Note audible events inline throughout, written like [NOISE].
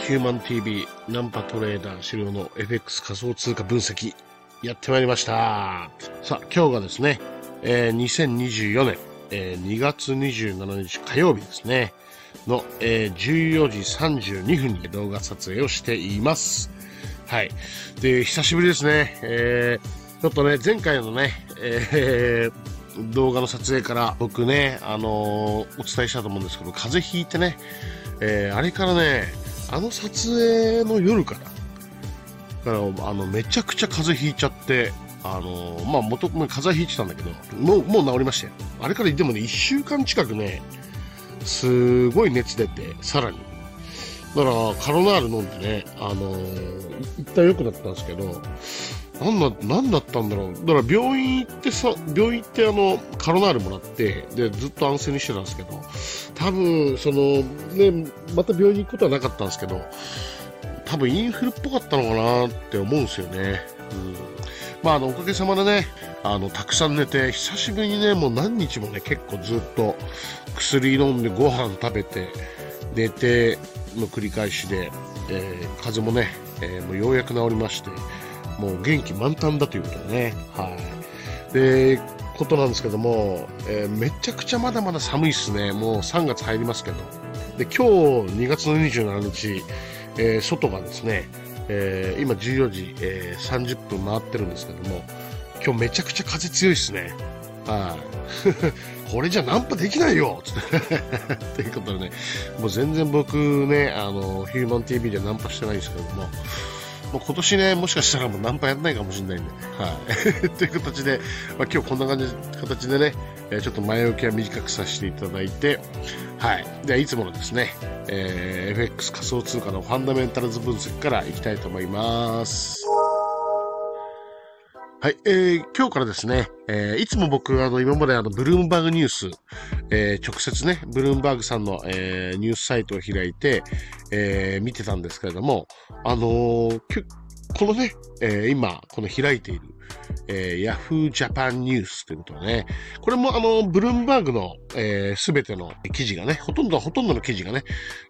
ヒューマン TV ナンパトレーダー資料の FX 仮想通貨分析やってまいりました。さあ、今日がですね、えー2024年、えー2月27日火曜日ですね、の、えー14時32分に動画撮影をしています。はい。で、久しぶりですね。えー、ちょっとね、前回のね、えー動画の撮影から僕ね、あのーお伝えしたと思うんですけど、風邪ひいてね、えーあれからね、あの撮影の夜から、からあのめちゃくちゃ風邪ひいちゃって、あのまあ元々風邪ひいてたんだけど、もうもう治りましたよ。あれからでもね、1週間近くね、すごい熱出て、さらに。だから、カロナール飲んでね、あの一旦良くなったんですけど、なんだ、なんだったんだろう。だから病院行ってさ、病院行ってあの、カロナールもらって、で、ずっと安静にしてたんですけど、多分、その、ね、また病院に行くことはなかったんですけど、多分インフルっぽかったのかなって思うんですよね。うん。まあ、あの、おかげさまでね、あの、たくさん寝て、久しぶりにね、もう何日もね、結構ずっと薬飲んでご飯食べて、寝ての繰り返しで、えー風もね、えーもうようやく治りまして、もう元気満タンだということでね、はい。で、ことなんですけども、えーめちゃくちゃまだまだ寒いっすね。もう3月入りますけど。で、今日2月の27日、えー外がですね、えー今14時、え30分回ってるんですけども、今日めちゃくちゃ風強いっすね。はい。[LAUGHS] これじゃナンパできないよつって。[LAUGHS] ということでね、もう全然僕ね、あの、ヒューマン TV でナンパしてないんですけども、もう今年ね、もしかしたらもうナンパやんないかもしれないんで、はい。[LAUGHS] という形で、まあ、今日こんな感じ、形でね、えちょっと前置きは短くさせていただいて、はい。では、いつものですね、えー FX 仮想通貨のファンダメンタルズ分析からいきたいと思います。はい、えー今日からですね、えーいつも僕、あの、今まであの、ブルームバーグニュース、えー直接ね、ブルームバーグさんの、えーニュースサイトを開いて、えー見てたんですけれども、あのーこのね、えー今、この開いている、えー、Yahoo Japan News ということでね、これもあの、ブルームバーグのすべ、えー全ての記事がね、ほとんど、ほとんどの記事がね、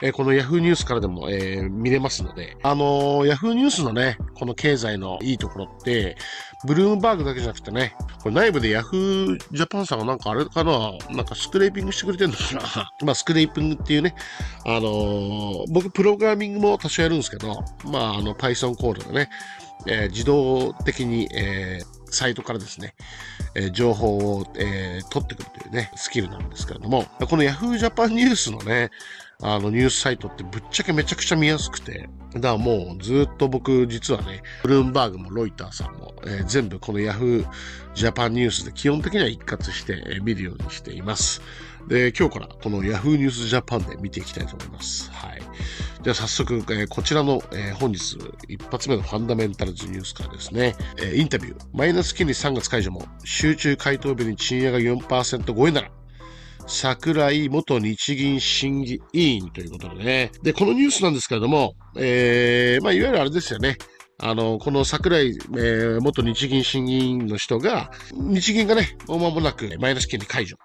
えーこの Yahoo ニュースからでも、えー見れますので、あのー、Yahoo ニュースのね、この経済のいいところって、ブルームバーグだけじゃなくてね、これ内部で Yahoo Japan さんがなんかあれかな、なんかスクレーピングしてくれてるのかな。[LAUGHS] まあ、スクレーピングっていうね、あのー僕、プログラミングも多少やるんですけど、まあ、あの、Python コードでね、えー自動的に、えーサイトからですね、え情報を、え取ってくるというね、スキルなんですけれども、この Yahoo Japan ニュースのね、あのニュースサイトってぶっちゃけめちゃくちゃ見やすくて、だからもうずっと僕実はね、ブルームバーグもロイターさんも、えー全部この Yahoo Japan ニュースで基本的には一括して、え見るようにしています。で、今日からこの Yahoo ニュースジャパンで見ていきたいと思います。はい。では早速、えーこちらの、えー本日一発目のファンダメンタルズニュースからですね、えーインタビュー、マイナス金利3月解除も集中回答日に賃上げ4%超えなら、桜井元日銀審議委員ということでね。で、このニュースなんですけれども、えーまあ、いわゆるあれですよね。あの、この桜井、えー元日銀審議委員の人が、日銀がね、もう間もなくマイナス金利解除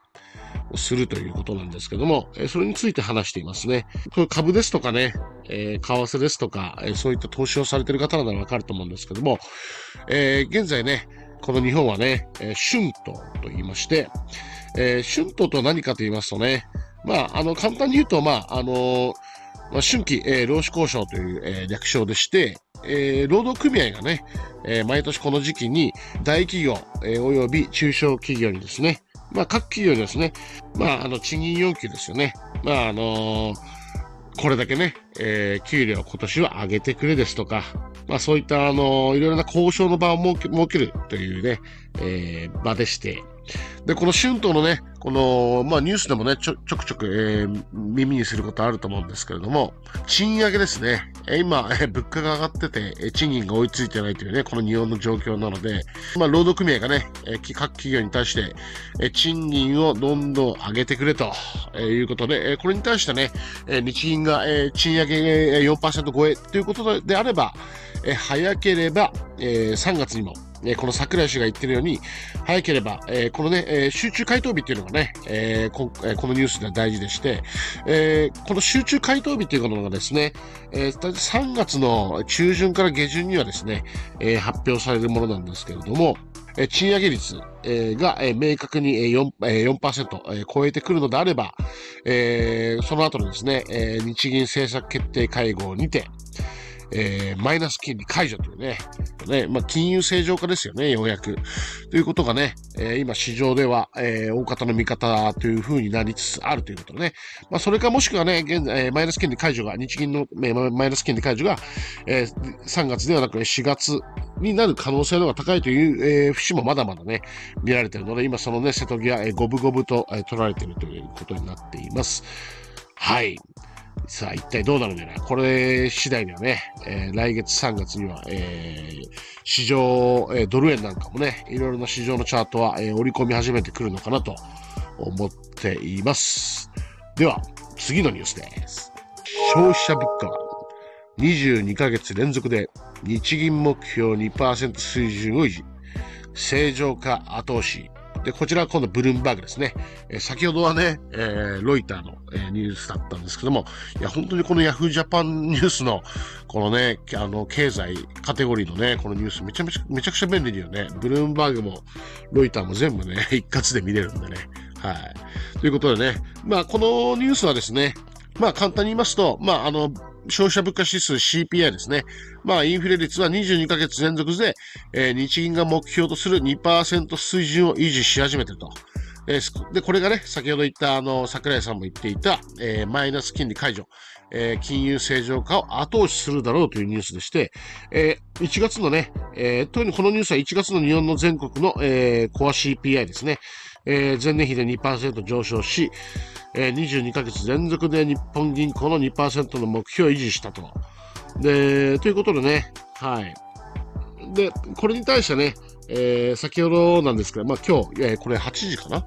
するということなんですけども、えそれについて話していますね。これ株ですとかね、え為替ですとか、えそういった投資をされている方ならわかると思うんですけども、え現在ね、この日本はね、え春闘と言いまして、え春闘と何かと言いますとね、まあ、あの、簡単に言うと、まあ、あのま、春季、えー労使交渉という、えー略称でして、えー労働組合がね、え毎年この時期に大企業、えーおよび中小企業にですね、まあ、各企業ですね、まあ、あの、賃金要求ですよね。まあ、あのこれだけね、えー給料今年は上げてくれですとか、まあそういったあの、いろいろな交渉の場を設け設けるというね、えー場でして、で、この春闘のね、この、まあニュースでもね、ちょちょくちょく、えー耳にすることあると思うんですけれども、賃上げですね。え今、えー物価が上がってて、えー賃金が追いついてないというね、この日本の状況なので、まあ労働組合がね、えー各企業に対して、えー賃金をどんどん上げてくれと、えーいうことで、えーこれに対してね、えー日銀が、えー賃上げ4%超えということであれば、えー早ければ、えー3月にも、え、この桜井氏が言ってるように、早ければ、え、このね、え、集中回答日っていうのがね、えこえ、このニュースでは大事でして、え、この集中回答日っていうのがですね、えー、3月の中旬から下旬にはですね、え、発表されるものなんですけれども、え賃上げ率、えが、え明確に 4%, え4%、え超えてくるのであれば、えその後のですね、え日銀政策決定会合にて、えー、マイナス金利解除というね、ねまあ、金融正常化ですよね、ようやく。ということがね、えー、今市場では、えー、大方の見方という風になりつつあるということね。まあ、それかもしくはね、現在、えー、マイナス金利解除が、日銀の、えー、マイナス金利解除が、えー、3月ではなく4月になる可能性の方が高いという、えー、節もまだまだね、見られているので、今そのね、瀬戸際、え、五分五分と、えー、取られているということになっています。はい。さあ、一体どうなるんだろうこれ次第にはね、えー、来月3月には、えー、市場、えー、ドル円なんかもね、いろいろな市場のチャートは、えー、織り込み始めてくるのかなと思っています。では、次のニュースです。消費者物価は22ヶ月連続で日銀目標2%水準を維持。正常化後押し。で、こちらは今度ブルームバーグですね。えー、先ほどはね、えー、ロイターの、えー、ニュースだったんですけども、いや、本当にこのヤフージャパンニュースの、このね、あの、経済カテゴリーのね、このニュースめちゃめちゃ、めちゃくちゃ便利だよね。ブルームバーグも、ロイターも全部ね、[LAUGHS] 一括で見れるんでね。はい。ということでね、まあ、このニュースはですね、まあ、簡単に言いますと、まあ、あの、消費者物価指数 CPI ですね。まあ、インフレ率は22ヶ月連続で、えー、日銀が目標とする2%水準を維持し始めてると。えー、で、これがね、先ほど言った、あの、桜井さんも言っていた、えー、マイナス金利解除、え、金融正常化を後押しするだろうというニュースでして、え、1月のね、え、特にこのニュースは1月の日本の全国の、え、コア CPI ですね。えー、前年比で2%上昇し、えー、22ヶ月連続で日本銀行の2%の目標を維持したと。で、ということでね、はい。で、これに対してね、えー、先ほどなんですけど、まあ今日、えー、これ8時かな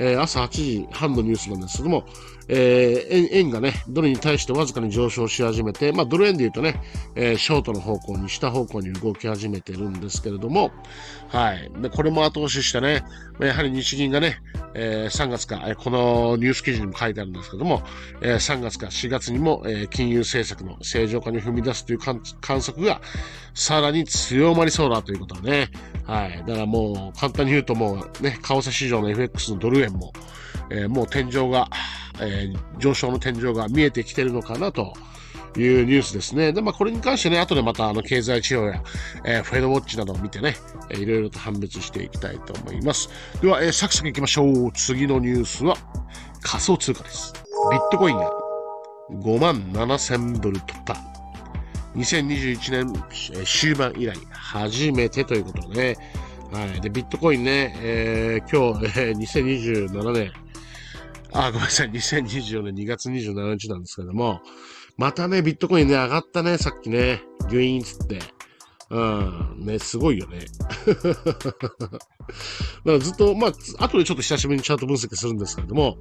えー、朝8時半のニュースなんですけども、えー、円がね、ドルに対してわずかに上昇し始めて、まあ、ドル円で言うとね、えー、ショートの方向に、下方向に動き始めてるんですけれども、はい。で、これも後押ししてね、やはり日銀がね、えー、3月か、えこのニュース記事にも書いてあるんですけども、えー、3月か4月にも、えー、金融政策の正常化に踏み出すという観測がさらに強まりそうだということはね、はい。だからもう簡単に言うともうね、為替市場の FX のドル円も、えー、もう天井が、えー、上昇の天井が見えてきてるのかなというニュースですね。で、まあ、これに関してね、後でまた、あの、経済指標や、えー、フェードウォッチなどを見てね、えー、いろいろと判別していきたいと思います。では、えー、サクサク行きましょう。次のニュースは、仮想通貨です。ビットコインが5万7000ドル突破。2021年終盤以来、初めてということでね。はい。で、ビットコインね、えー、今日、えー、2027年、あ、ごめんなさい、2024年2月27日なんですけども、またね、ビットコインね、上がったね、さっきね、ギュイーンつって。うん、ね、すごいよね。だからずっと、まあ、後でちょっと久しぶりにチャート分析するんですけれども、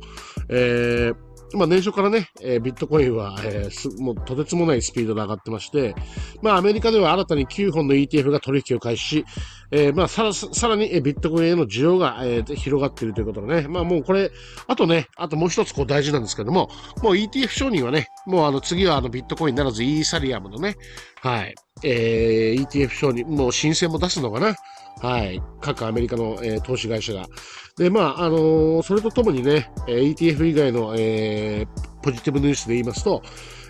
えー、まあ、年初からね、えー、ビットコインは、えー、もうとてつもないスピードで上がってまして、まあ、アメリカでは新たに9本の ETF が取引を開始し、えー、まあ、さら、さらに、えビットコインへの需要が、えー、広がっているということでね、まあ、もうこれ、あとね、あともう一つこう大事なんですけども、もう ETF 承認はね、もうあの次はあのビットコインならずイーサリアムのね、はい、えー、ETF 承認、もう申請も出すのかな。はい。各アメリカの、えー、投資会社が。で、まあ、あのー、それとともにね、ETF 以外の、えー、ポジティブニュースで言いますと、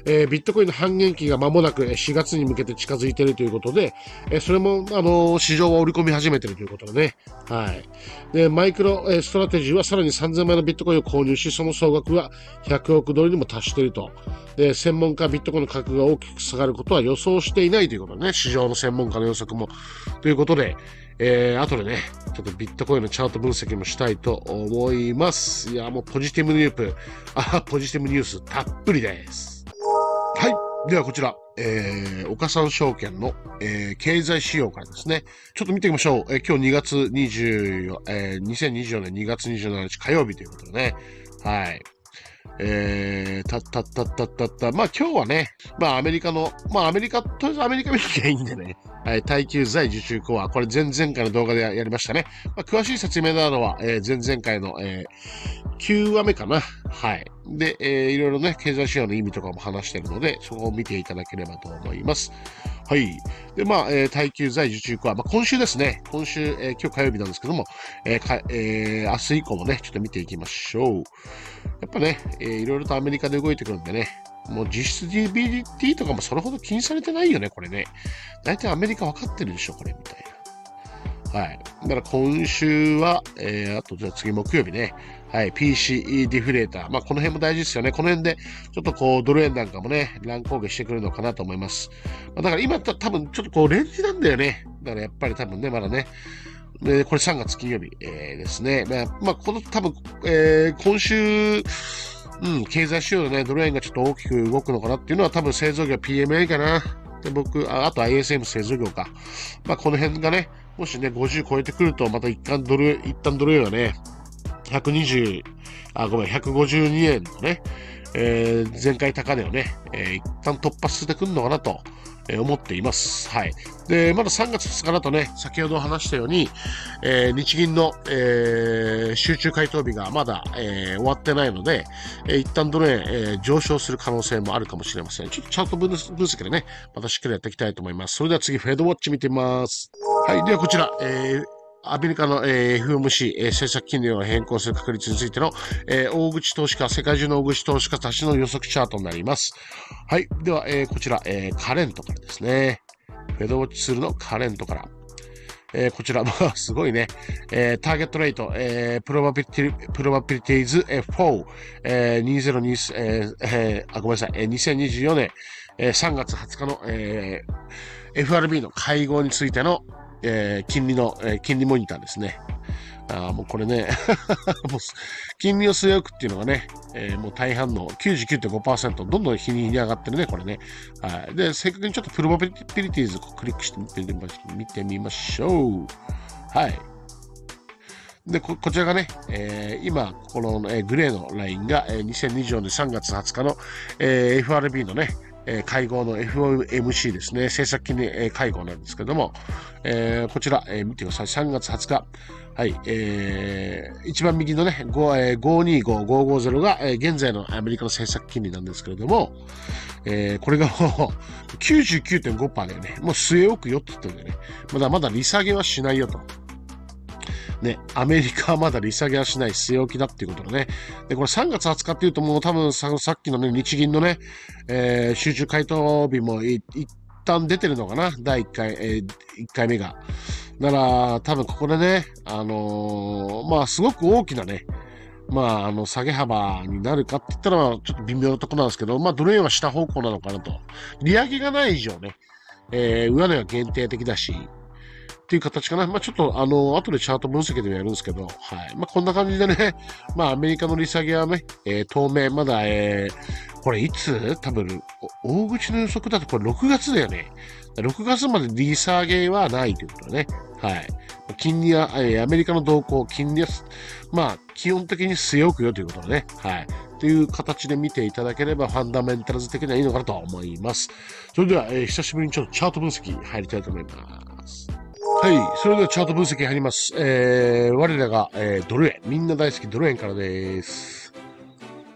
えー、ビットコインの半減期が間もなく4月に向けて近づいているということで、えー、それも、あのー、市場は織り込み始めているということでね。はい。で、マイクロ、えストラテジーはさらに3000万のビットコインを購入し、その総額は100億ドルにも達していると。で、専門家ビットコインの価格が大きく下がることは予想していないということね。市場の専門家の予測も。ということで、えー、後でね、ちょっとビットコインのチャート分析もしたいと思います。いや、もうポジティブニュープ、あ、ポジティブニュースたっぷりです。はい。ではこちら、えー、岡三証券の、えー、経済仕様からですね。ちょっと見てみましょう。えー、今日2月24、えー、2024年2月27日火曜日ということでね。はい。えー、たったったったったった。まあ今日はね、まあアメリカの、まあアメリカ、とりあえずアメリカ見なきゃいいんでね。はい、耐久財受注コア。これ前々回の動画でやりましたね。まあ、詳しい説明などは、えー、前々回の、えー、9話目かな。はい。で、えー、いろいろね、経済指標の意味とかも話してるので、そこを見ていただければと思います。はい。で、まあ、えー、耐久財受注コア。まあ、今週ですね。今週、えー、今日火曜日なんですけども、えーかえー、明日以降もね、ちょっと見ていきましょう。やっぱね、えー、いろいろとアメリカで動いてくるんでね、もう実質 DBT とかもそれほど気にされてないよね、これね。大体アメリカ分かってるでしょ、これ、みたいな。はい。だから今週は、えー、あとじゃあ次木曜日ね。はい。PCE ディフレーター。まあ、この辺も大事ですよね。この辺で、ちょっとこう、ドル円なんかもね、乱高下してくるのかなと思います。まあ、だから今た多分ちょっとこう、レンジなんだよね。だからやっぱり多分ね、まだね。で、これ3月金曜日、えー、ですね。まあ、この多分、えー、今週、うん、経済指標でね、ドル円がちょっと大きく動くのかなっていうのは多分製造業 PMA かな。で、僕、ああと ISM 製造業か。まあ、この辺がね、もしね、50超えてくると、また一旦ドル、一旦ドル円はね、120、あ、ごめん、152円のね、えー、前回高値をね、えー、一旦突破してくるのかなと。え思っています。はい。で、まだ3月2日だとね、先ほど話したように、えー、日銀の、えー、集中回答日がまだ、えー、終わってないので、えー、一旦ドル円、えー、上昇する可能性もあるかもしれません。ちょっとチャート分析でね、またしっかりやっていきたいと思います。それでは次、フェードウォッチ見てみます。はい。ではこちら、えーアメリカの、えー、 FOMC、えー、政策金利を変更する確率についての、えー、大口投資家、世界中の大口投資家たちの予測チャートになります。はい。では、えー、こちら、えー、カレントからですね。フェドウォッチツールの Currentから。えー、こちら、まあ、すごいね。えー、 Target Rate、えー、 Probability、Probabilities、えー、4、えー、2020、えー、えー、あ、ごめんなさい、えー、2024年、えー、3月20日の、えー、FRB の会合についての、えー、金利の、えー、金利モニターですね。あもうこれね、[LAUGHS] 金利を据え置くっていうのがね、えー、もう大半の99.5%、どんどん日に日に上がってるね、これね。はい。で、正確にちょっとプロバビリティーズをクリックして見てみましょう。はい。で、こ、こちらがね、えー、今、この、えー、グレーのラインが、えー、2024年3月20日の、えー、FRB のね、え会合の FOMC ですね、政策金利、会合なんですけども、えー、こちら、えー、見てください。3月20日。はい、えー、一番右のね、525550が、えー、現在のアメリカの政策金利なんですけれども、えー、これがもう99.5%だよね。もう据え置くよって言ってるんでね。まだまだ利下げはしないよと。ね、アメリカはまだ利下げはしない据え置きだっていうことでね。で、これ3月20日っていうともう多分ささっきのね、日銀のね、えー、集中回答日も一旦出てるのかな？第1回、えー、1回目が。だから、多分ここでね、あのー、まあ、すごく大きなね、まあ、あの、下げ幅になるかって言ったら、ちょっと微妙なとこなんですけど、まあ、ドル円は下方向なのかなと。利上げがない以上ね、えー、上値は限定的だし、っていう形かな。まあ、ちょっと、あの、後でチャート分析でもやるんですけど、はい。まあ、こんな感じでね、[LAUGHS] まあ、アメリカの利下げはね、えー、当面、まだ、えー、これいつ？多分、大口の予測だとこれ6月だよね。6月まで利下げはないということだね。はい。金利は、えー、アメリカの動向、金利は、まあ、基本的に据え置くよということだね。はい。という形で見ていただければ、ファンダメンタルズ的にはいいのかなと思います。それでは、えー、久しぶりにちょっとチャート分析入りたいと思います。はい。それではチャート分析入ります。えー、我らが、えー、ドル円。みんな大好きドル円からです。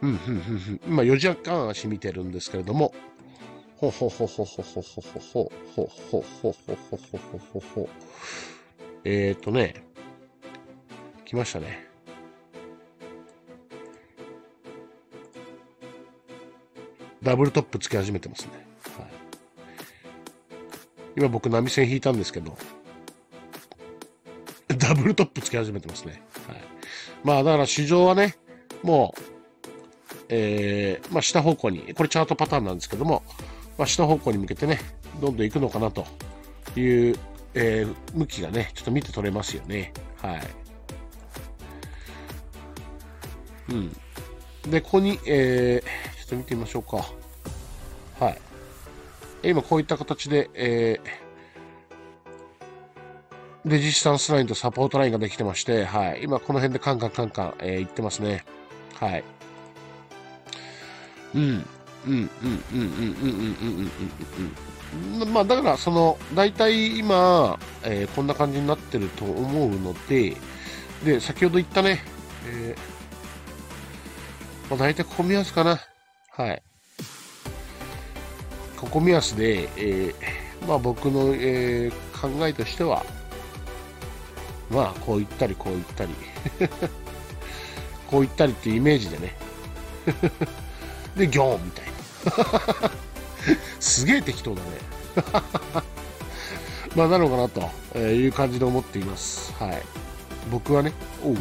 うん、うん、うん、うん。今4時間足見てるんですけれども、ほほほほほほほほほほほほほほほほほほえーとね、来ましたね。ダブルトップつけ始めてますね。はい、今僕波線引いたんですけど、[LAUGHS] ダブルトップつけ始めてますね。はい。まあ、だから市場はね、もう、えー、まあ、下方向に、これチャートパターンなんですけども、まあ、下方向に向けてね、どんどん行くのかなという、えー、向きがね、ちょっと見て取れますよね。はい。うん。で、ここに、えー、ちょっと見てみましょうか。はい。今こういった形で、えー、レジスタンスラインとサポートラインができてまして、はい。今この辺でカンカンカンカン、えー、行ってますね。はい。うん。うん、うん、うん、うん、うん、うん、うん、うん、うん。うんまあ、だから、その、大体今、えー、こんな感じになってると思うので、で、先ほど言ったね、えー、まあ、大体ここ目安かな。はい。ここ目安で、えー、まあ僕の、えー、考えとしては、まあこう言ったりこう言ったり [LAUGHS] こう言ったりっていうイメージでね [LAUGHS] で、ギョーンみたいな [LAUGHS] すげえ適当だねまあなのかなという感じで思っています。はい。僕はね、おう。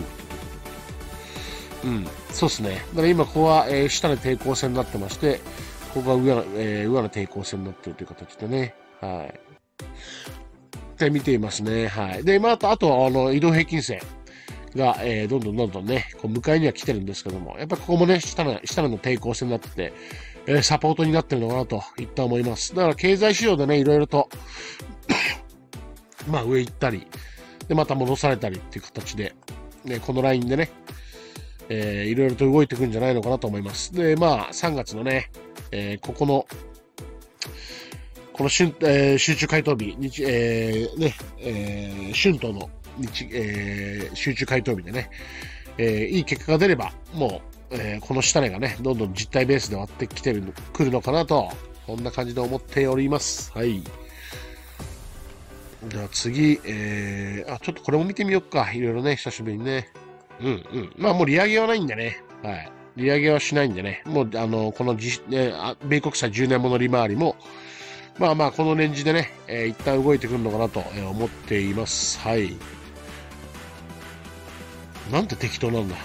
うん、そうですね。だから今ここは、え、下の抵抗線になってまして、ここが上の、えー、上の抵抗線になってるという形でね。はい。で見ていますね。はい。で、まあ、あと、あの、移動平均線が、えー、どんどんどんどんね、こう迎えには来てるんですけども、やっぱここもね、下の、下の抵抗線になってて、えー、サポートになってるのかなといった思います。だから経済市場でね、いろいろとまあ上行ったり、で、また戻されたりっていう形で、ね、このラインでね、えー、いろいろと動いていくんじゃないのかなと思います。で、まあ、3月のね、えー、ここの、この春、えー、集中回答日、日えー、ね、えー、春闘の日、えー、集中回答日でね、えー、いい結果が出れば、もう、えー、この下値がね、どんどん実体ベースで割ってきてる、くるのかなと、こんな感じで思っております。はい。じゃあ次、えー、あ、ちょっとこれも見てみようか。いろいろね、久しぶりにね。うんうん。まあもう利上げはないんでね。はい。利上げはしないんでね。もう、あの、このじ、ね、米国債10年もの利回りも、まあまあ、このレンジでね、えー、一旦動いてくるのかなと思っています。はい。なんて適当なんだ。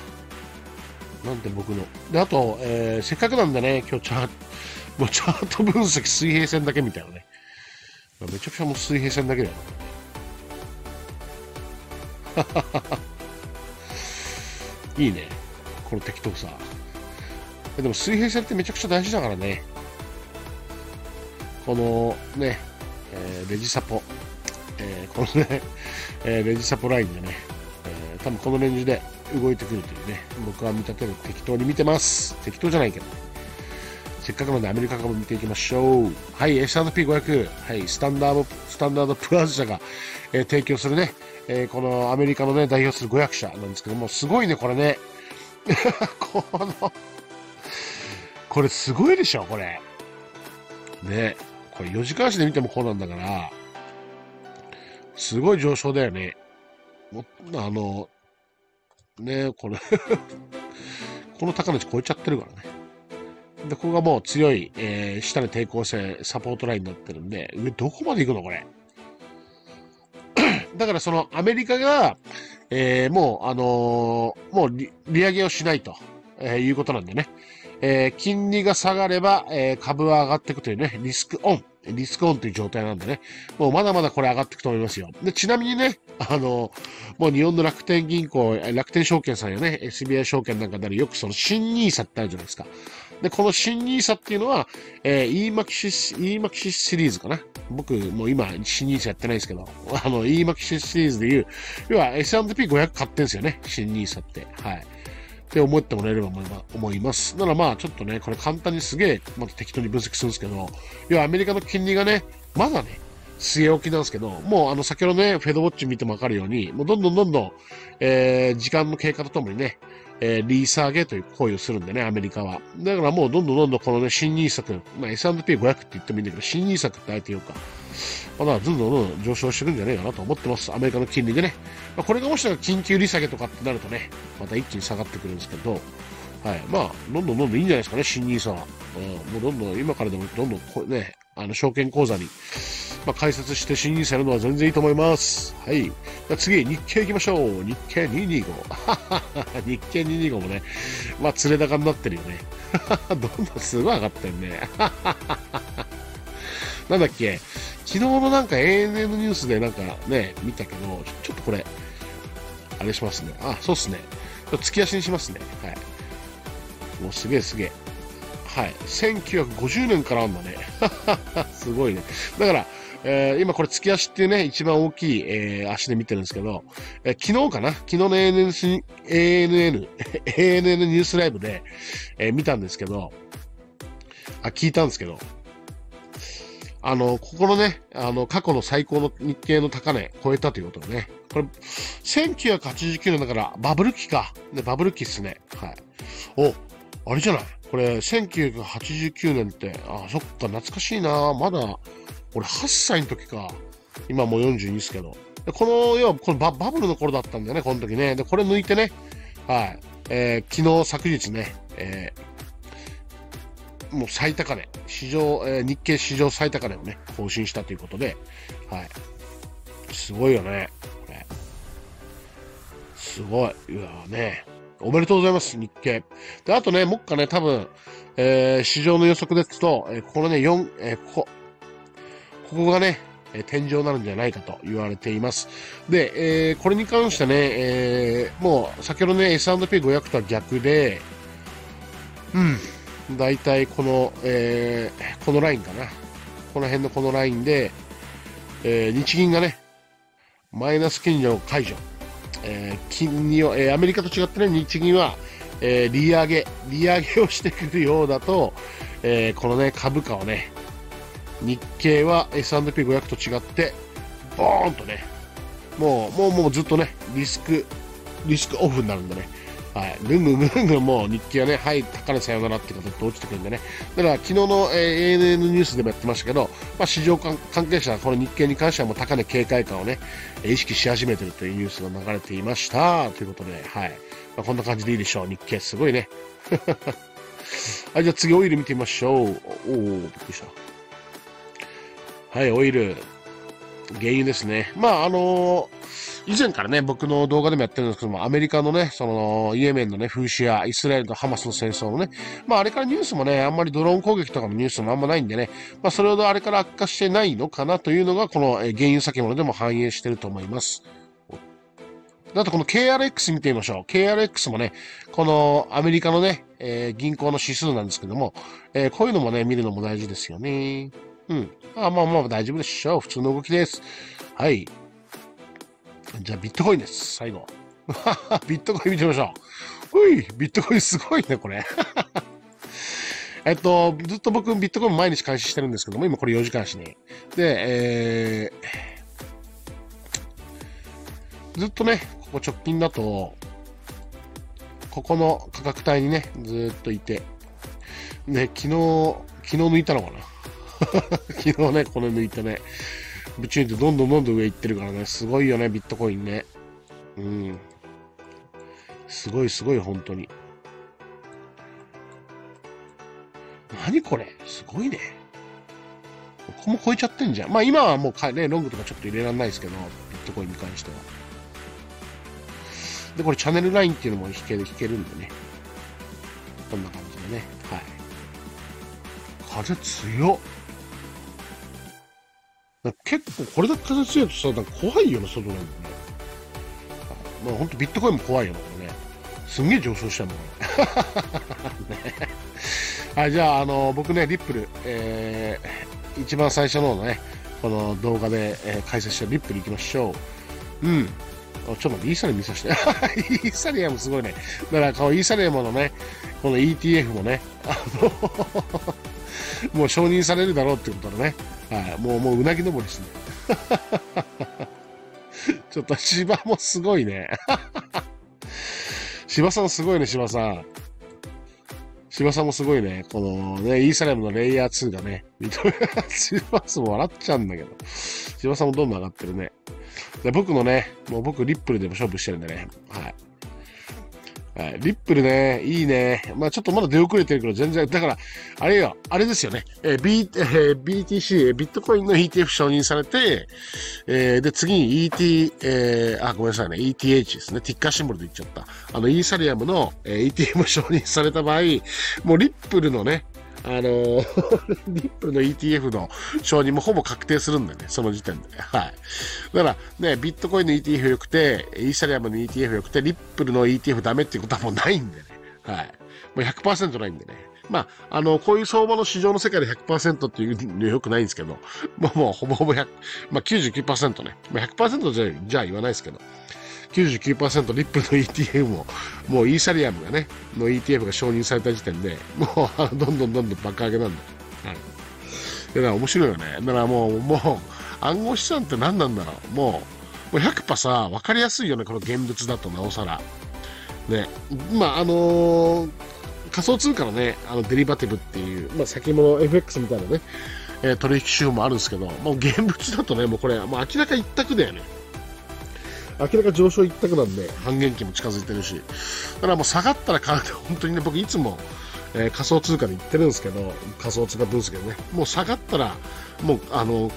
なんて僕の。で、あと、えー、せっかくなんでね、今日チャート、[LAUGHS] もうチャート分析水平線だけみたいなね。めちゃくちゃもう水平線だけだよ。[LAUGHS] いいね。この適当さ。でも水平線ってめちゃくちゃ大事だからね。このね、えー、レジサポ。えー、このね、えー、レジサポラインでね、えー、多分このレンジで動いてくるというね、僕は見立てる適当に見てます。適当じゃないけど。せっかくなのでアメリカ株見ていきましょう。はい、S&P500、はい、スタンダード、スタンダードプラス社が、えー、提供するね、えー、このアメリカのね、代表する500社なんですけども、すごいね、これね。[LAUGHS] このこれすごいでしょ、これ。ね。これ4時間足で見てもこうなんだから、すごい上昇だよね。もあの、ねこれ [LAUGHS] この高値超えちゃってるからね。で、ここがもう強い、えー、下の抵抗線、サポートラインになってるんで、上どこまで行くのこれ。[CLEARS THROAT] だからそのアメリカが、えー、もう、あのー、もう利上げをしないと、えー、いうことなんでね。えー、金利が下がれば、えー、株は上がっていくというね、リスクオン。リスクオンという状態なんでね、もうまだまだこれ上がっていくと思いますよ。で、ちなみにね、あの、もう日本の楽天銀行、楽天証券さんやね、SBI 証券なんかでよくその新ニーサってあるじゃないですか。で、この新ニーサっていうのは、えー、e マキシス、e マキシスシリーズかな。僕、もう今、新ニーサやってないですけど、あの、e マキシスシリーズでいう、要は S&P500 買ってんですよね、新ニーサって。はい。って思ってもらえれば思います。ならまあ、ちょっとね、これ簡単にすげえ、また適当に分析するんですけど、要はアメリカの金利がね、まだね、据え置きなんですけど、もうあの先ほどね、フェドウォッチ見てもわかるように、もうどんどんどんどん、えー、時間の経過とともにね、えー、リーサーゲという行為をするんでね、アメリカは。だからもうどんどんどんどんこのね、新ニーサク、まあ、S&P500 って言ってもいいんだけど、新ニーサクってあえて言うか。まだどんどんどんどん上昇してるんじゃないかなと思ってます。アメリカの金利でね。まあ、これがもしか緊急利下げとかってなるとね、また一気に下がってくるんですけど、はい。まあ、どんどんどんどんいいんじゃないですかね、新ニーサは。うん、もうどんどん、今からでもどんどんこね、あの、証券口座に、まあ、解説して新ニーサやるのは全然いいと思います。はい。次、日経行きましょう。日経225。[LAUGHS] 日経225もね、まあ、釣れ高になってるよね。[LAUGHS] どんどんすごい上がってんね。[LAUGHS] なんだっけ昨日のなんか ANN ニュースでなんかね、見たけど、ちょっとこれ、あれしますね。あ、そうっすね。月足にしますね。はい。もうすげえすげえ。はい。1950年からあんだね。すごいね。だから、えー、今これ月足っていうね、一番大きい、えー、足で見てるんですけど、えー、昨日かな？昨日の ANN、ANN、[LAUGHS] ANN ニュースライブで、えー、見たんですけど、あ、聞いたんですけど、あの、ここのね、あの、過去の最高の日経の高値超えたということでね。これ、1989年だからバブル期か。ね、バブル期っすね。はい。お、あれじゃない？これ、1989年って、あ、そっか、懐かしいなまだ、俺8歳の時か。今もう42ですけど。でこの、要は、このバブルの頃だったんだよね、この時ね。で、これ抜いてね、はい。えー、昨日、昨日ね、えー、もう最高値、史上、えー、日経史上最高値をね、更新したということで、はい。すごいよね、これ。すごい。いやね、おめでとうございます、日経。で、あとね、もっかね、多分、えー、市場の予測ですと、えー、このね、4、えー、ここ、ここがね、え、天井なるんじゃないかと言われています。で、えー、これに関してね、えー、もう先ほどね、S&P500 とは逆で、うん、大体この、えー、このラインかな。この辺のこのラインで、え、日銀がね、マイナス金利を解除。え、金利を、え、アメリカと違ってね、日銀は、え、利上げ、利上げをしてくるようだと、え、このね、株価をね、日経は S&P500 と違って、ボーンとね、もう、もう、もうずっとね、リスク、リスクオフになるんでね、はい、ぐんぐんぐんぐんもう日経はね、はい、高値さよならって形で落ちてくるんでね。だから昨日の、え、ANN ニュースでもやってましたけど、まあ、市場関係者はこの日経に関してはもう高値警戒感をね、意識し始めてるというニュースが流れていました。ということで、はい。まあ、こんな感じでいいでしょう。日経すごいね。[LAUGHS] はい、じゃあ次オイル見てみましょう。おお、びっくりした。はい、オイル。原油ですね。まあ、あのー、以前からね、僕の動画でもやってるんですけども、アメリカのね、その、イエメンのね、風刺やイスラエルとハマスの戦争のね、まあ、あれからニュースもね、あんまりドローン攻撃とかのニュースもあんまないんでね、まあ、それほどあれから悪化してないのかなというのが、この、え原油先物でも反映してると思います。あとこの KRX 見てみましょう。KRX もね、このアメリカのね、えー、銀行の指数なんですけども、えー、こういうのもね、見るのも大事ですよね。うん。あまあまあ大丈夫でしょう。普通の動きです。はい。じゃあビットコインです。最後。[LAUGHS] ビットコイン見てみましょう。ほい、ビットコインすごいね、これ。[LAUGHS] えっと、ずっと僕ビットコイン毎日開始してるんですけども、今これ4時間しね。で、えー、ずっとね、ここ直近だと、ここの価格帯にね、ずっといて、ね、昨日、昨日抜いたのかな [LAUGHS] 昨日ね、これ抜いてね、ブチューンってどんどんどんどん上行ってるからね、すごいよね、ビットコインね。うん。すごいすごい、本当に。何これ？すごいね。ここも超えちゃってんじゃん。まあ今はもうね、ロングとかちょっと入れられないですけど、ビットコインに関しては。で、これチャンネルラインっていうのも引ける、引けるんでね。こんな感じでね。はい。風強っ。結構これだけ風強いとさ、なんか怖いよな、外なんだね。まあ本当ビットコインも怖いよな、これね。すんげえ上昇したもん、ね。[LAUGHS] はい、じゃあ、あの、僕ね、リップル、えー、一番最初のね、この動画で、えー、解説したリップル行きましょう。うん。ちょっと待って、イーサリアム見させて。[LAUGHS] イーサリアムすごいね。だから、このイーサリアムのね、この ETF もね、あの [LAUGHS] もう承認されるだろうってことでね。はい、もう、もううなぎ登りですね。[LAUGHS] ちょっと芝もすごいね。[LAUGHS] 芝さんすごいね、芝さん。芝さんもすごいね。このね、イーサレムのレイヤー2がね、認め、芝さんも笑っちゃうんだけど。芝さんもどんどん上がってるね。で僕のね、もう僕リップルでも勝負してるんでね。はい。はい、リップルね、いいね。まあちょっとまだ出遅れてるけど、全然、だから、あれよ、あれですよね。えー、B、えー、BTC、ビットコインの ETF 承認されて、えー、で、次に ET、えー、あ、ごめんなさいね、ETH ですね。ティッカーシンボルで言っちゃった。あの、イーサリアムの、えー、ETF 承認された場合、もうリップルのね、あのー、[LAUGHS] リップルの ETF の承認もほぼ確定するんだよね、その時点で。はい。だから、ね、ビットコインの ETF 良くて、イーサリアムの ETF 良くて、リップルの ETF ダメっていうことはもうないんでね。はい。もう100%ないんでね。まあ、あの、こういう相場の市場の世界で100%っていうのはよくないんですけど、もうもうほぼほぼ100、まあ99%ね。まあ、100%じゃじゃ言わないですけど、99%リップルの ETF も、もうイーサリアムがね、の ETF が承認された時点で、もう、どんどんどんどん爆上げなんだよ。はい。だから面白いよね。だからもう、もう、暗号資産って何なんだろう。もう、もう100%さ、分かりやすいよね、この現物だとなおさら。ね。まあ、あのー、仮想通貨のね、あのデリバティブっていう、まあ、先物 FX みたいなね、えー、取引手法もあるんですけど、もう現物だとね、もうこれ、もう明らか一択だよね。明らか上昇一択なんで、半減期も近づいてるし、だからもう下がったら買うって本当にね、僕いつも、えー、仮想通貨で言ってるんですけど、仮想通貨分析でね、もう下がったら、もう、あの、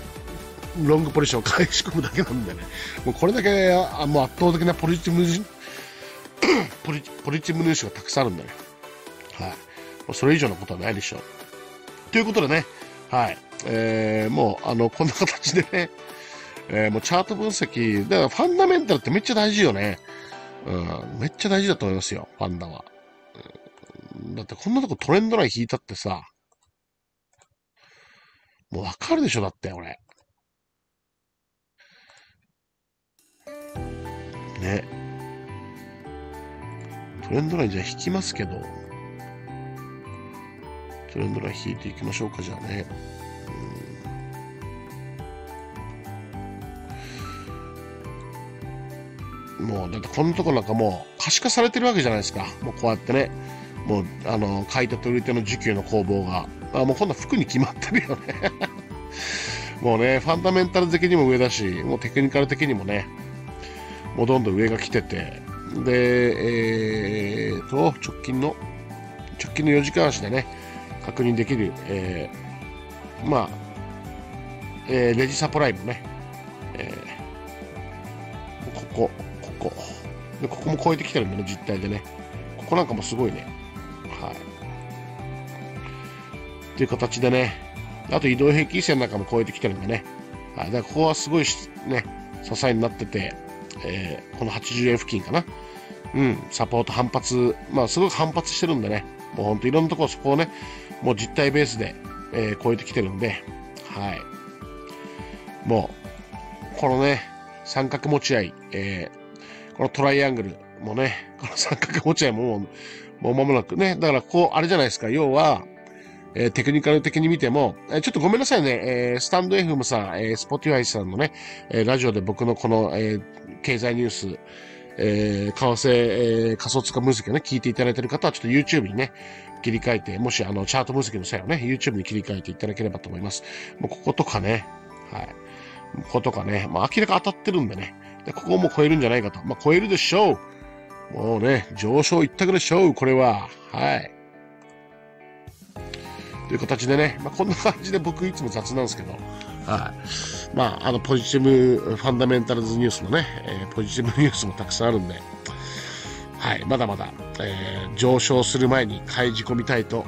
ロングポジションを返し込むだけなんでね、もうこれだけ、あもう圧倒的なポジティブ、[COUGHS] ポジポジティブニュースがたくさんあるんだね。はい。もうそれ以上のことはないでしょう。ということでね、はい。えー、もう、あの、こんな形でね、えー、もうチャート分析、だからファンダメンタルってめっちゃ大事よね。うん、めっちゃ大事だと思いますよ、ファンダは。だってこんなとこトレンドライン引いたってさ、もうわかるでしょ、だって、俺。ね。トレンドラインじゃ引きますけど、トレンドライン引いていきましょうか、じゃあね。もう、だってこのとこなんかもう可視化されてるわけじゃないですか。もうこうやってね。もう、あの、買い手と売り手の需給の攻防が。あもう今度は服に決まってるよね。[LAUGHS] もうね、ファンダメンタル的にも上だし、もうテクニカル的にもね、もうどんどん上が来てて、で、えーと、直近の、直近の4時間足でね、確認できる、えー、まあ、えー、レジサプライもね、も超えてきてるんだね、実態でね。ここなんかもすごいね。はい。という形でね。あと移動平均線なんかも超えてきてるんでね。はい。だからここはすごいね、支えになってて、えー、この80円付近かな。うん、サポート反発、まあすごく反発してるんでね、もうほんといろんなところそこをね、もう実体ベースで、えー、超えてきてるんで、はい。もう、このね、三角持ち合い、えー、このトライアングルもね、この三角持ち合いももう、もう間もなくね、だからこう、あれじゃないですか、要は、えー、テクニカル的に見ても、えー、ちょっとごめんなさいね、えー、スタンド FM さん、えー、スポティファイさんのね、えー、ラジオで僕のこの、えー、経済ニュース、えー、為替、えー、仮想通貨分析をね、聞いていただいている方は、ちょっと YouTube にね、切り替えて、もしあの、チャート分析の際はね、YouTube に切り替えていただければと思います。もうこことかね、はい。こことかね、まあ明らか当たってるんでね、でここも超えるんじゃないかと。まあ超えるでしょう。もうね、上昇一択でしょう、これは。はい。という形でね、まあこんな感じで僕いつも雑なんですけど、はい。まあ、あの、ポジティブファンダメンタルズニュースもね、えー、ポジティブニュースもたくさんあるんで、はい、まだまだ、えー、上昇する前に買い仕込みたいと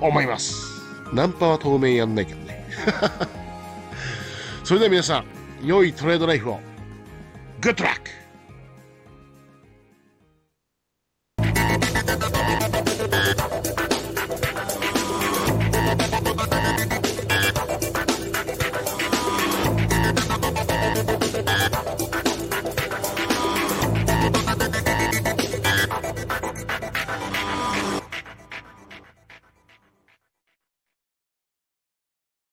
思います。ナンパは当面やんないけどね。[LAUGHS] それでは皆さん、良いトレードライフを。Good luck!